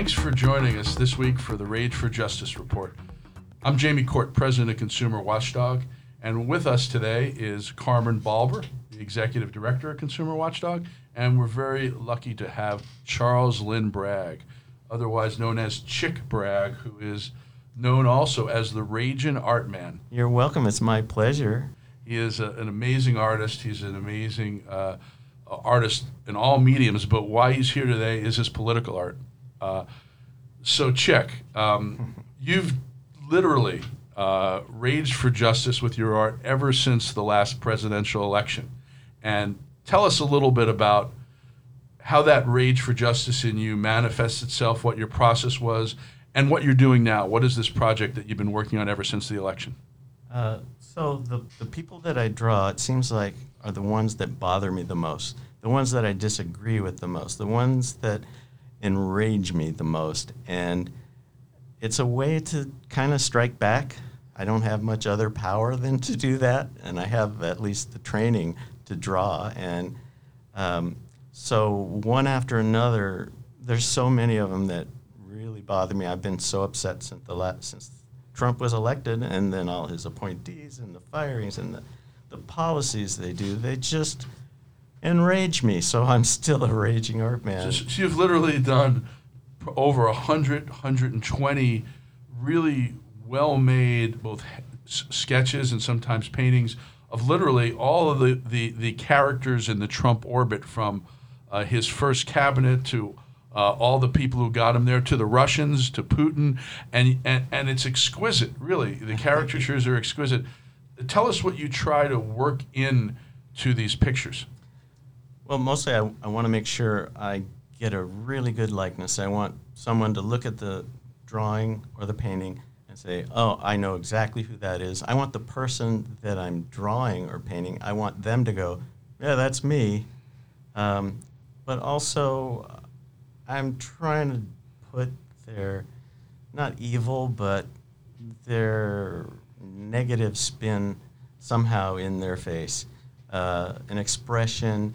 Thanks for joining us this week for the Rage for Justice report. I'm Jamie Court, President of Consumer Watchdog, and with us today is Carmen Balber, the Executive Director of Consumer Watchdog, and we're very lucky to have Charles Lynn Bragg, otherwise known as Chick Bragg, who is known also as the Raging Art Man. You're welcome. It's my pleasure. He is a, an amazing artist. He's an amazing uh, artist in all mediums, but why he's here today is his political art. Uh, so, Chick, um, you've literally uh, raged for justice with your art ever since the last presidential election. And tell us a little bit about how that rage for justice in you manifests itself, what your process was, and what you're doing now. What is this project that you've been working on ever since the election? Uh, so the the people that I draw, it seems like, are the ones that bother me the most, the ones that I disagree with the most, the ones that enrage me the most, and it's a way to kind of strike back. I don't have much other power than to do that, and I have at least the training to draw, and um, so one after another, there's so many of them that really bother me. I've been so upset since the last since Trump was elected, and then all his appointees and the firings and the, the policies they do, they just enrage me. So I'm still a raging art man. So, so you've literally done over 100, 120 really well-made both sketches and sometimes paintings of literally all of the, the, the characters in the Trump orbit from uh, his first cabinet to uh, all the people who got him there, to the Russians, to Putin, and and, and it's exquisite. Really, the caricatures are exquisite. Tell us what you try to work in to these pictures. Well, mostly I, I want to make sure I get a really good likeness. I want someone to look at the drawing or the painting and say, "Oh, I know exactly who that is." I want the person that I'm drawing or painting. I want them to go, "Yeah, that's me." Um, but also I'm trying to put their not evil, but their negative spin somehow in their face. Uh, an expression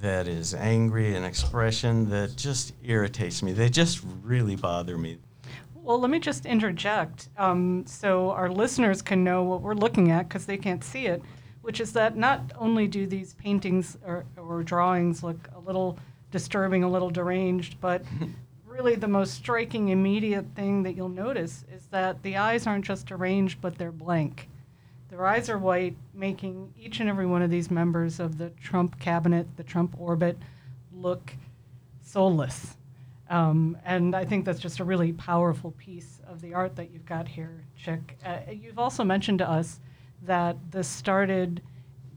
that is angry, an expression that just irritates me. They just really bother me. Well, let me just interject um, so our listeners can know what we're looking at because they can't see it, which is that not only do these paintings or, or drawings look a little disturbing, a little deranged, but really the most striking immediate thing that you'll notice is that the eyes aren't just deranged, but they're blank. Their eyes are white, making each and every one of these members of the Trump cabinet, the Trump orbit, look soulless. Um, and I think that's just a really powerful piece of the art that you've got here, Chick. Uh, you've also mentioned to us that this started,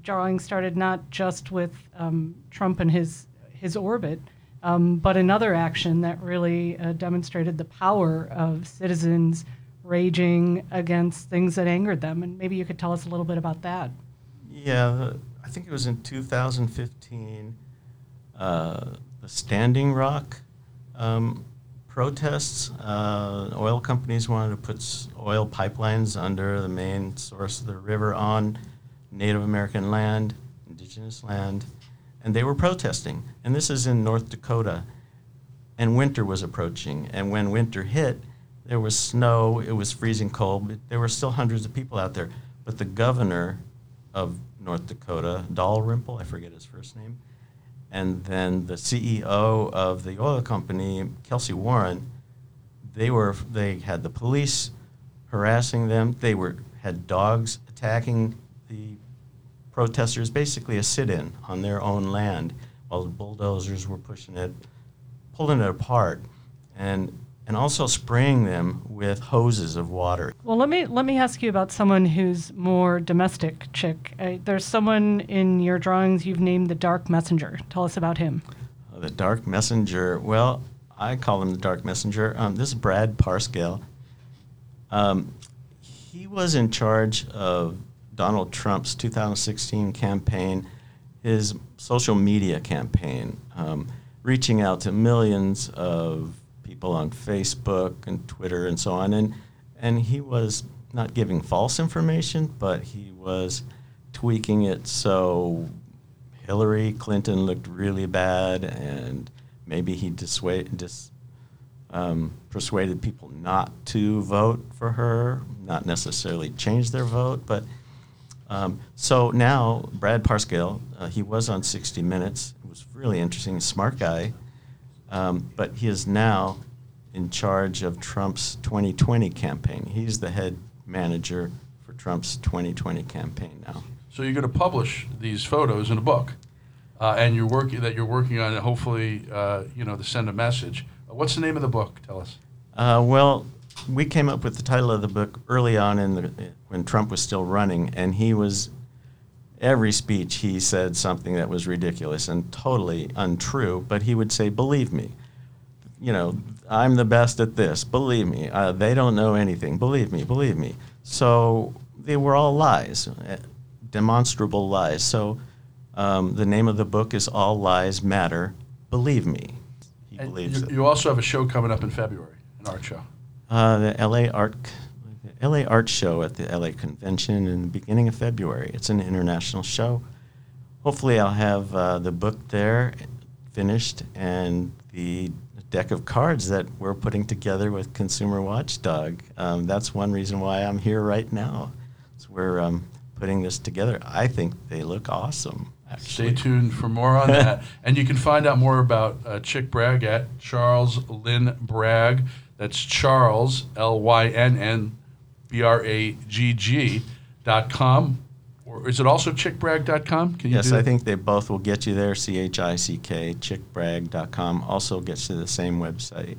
drawing started not just with um, Trump and his his orbit. Um, but another action that really uh, demonstrated the power of citizens raging against things that angered them. And maybe you could tell us a little bit about that. Yeah, I think it was in 2015, uh, the Standing Rock um, protests. Uh, oil companies wanted to put oil pipelines under the main source of the river on Native American land, indigenous land and they were protesting. And this is in North Dakota. And winter was approaching. And when winter hit, there was snow, it was freezing cold, but there were still hundreds of people out there. But the governor of North Dakota, Dalrymple, I forget his first name, and then the CEO of the oil company, Kelcy Warren, they were they had the police harassing them. They were had dogs attacking the protesters basically a sit-in on their own land while the bulldozers were pushing it, pulling it apart, and and also spraying them with hoses of water. Well, let me let me ask you about someone who's more domestic, chick. Uh, there's someone in your drawings you've named the Dark Messenger. Tell us about him. Uh, the Dark Messenger. Well, I call him the Dark Messenger. Um, this is Brad Parscale. Um, he was in charge of Donald Trump's 2016 campaign, his social media campaign, um, reaching out to millions of people on Facebook and Twitter and so on. And, and he was not giving false information, but he was tweaking it so Hillary Clinton looked really bad and maybe he dissuade, dis, um, persuaded people not to vote for her, not necessarily change their vote, but um, so now Brad Parscale, uh, he was on 60 Minutes. It was really interesting, smart guy, um, but he is now in charge of Trump's 2020 campaign. He's the head manager for Trump's 2020 campaign now. So you're going to publish these photos in a book, uh, and you're working that you're working on. Hopefully, uh, you know to send a message. Uh, what's the name of the book? Tell us. Uh, well, we came up with the title of the book early on in the when Trump was still running, and he was every speech he said something that was ridiculous and totally untrue. But he would say, "Believe me." You know, I'm the best at this. Believe me. Uh, they don't know anything. Believe me. Believe me. So they were all lies, uh, demonstrable lies. So um, the name of the book is All Lies Matter. Believe me. He And believes you, it. you also have a show coming up in February, an art show. Uh, the LA Art the LA Art Show at the LA Convention in the beginning of February. It's an international show. Hopefully, I'll have uh, the book there finished and the deck of cards that we're putting together with Consumer Watchdog. Um, that's one reason why I'm here right now. So we're um, putting this together. I think they look awesome. Actually. Stay tuned for more on that. and you can find out more about uh, Chick Bragg at Charles Lynn Bragg. That's Charles, L Y N N B R A G G dot com. Or is it also chickbrag.com? Can you Yes, do I that? think they both will get you there. C H I C K, chickbrag.com also gets you the same website.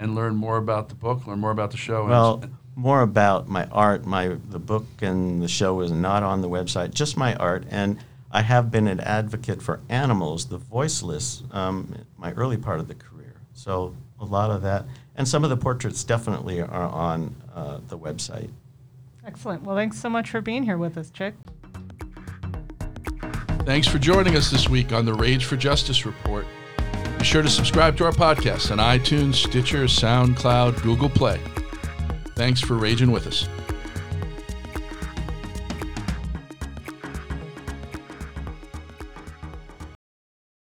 And learn more about the book, learn more about the show. and- Well, more about my art. My the book and the show is not on the website. Just my art, and I have been an advocate for animals, the voiceless, um, my early part of the career. So a lot of that, and some of the portraits definitely are on uh, the website. Excellent. Well, thanks so much for being here with us, Chick. Thanks for joining us this week on the Rage for Justice Report. Be sure to subscribe to our podcast on iTunes, Stitcher, SoundCloud, Google Play. Thanks for raging with us.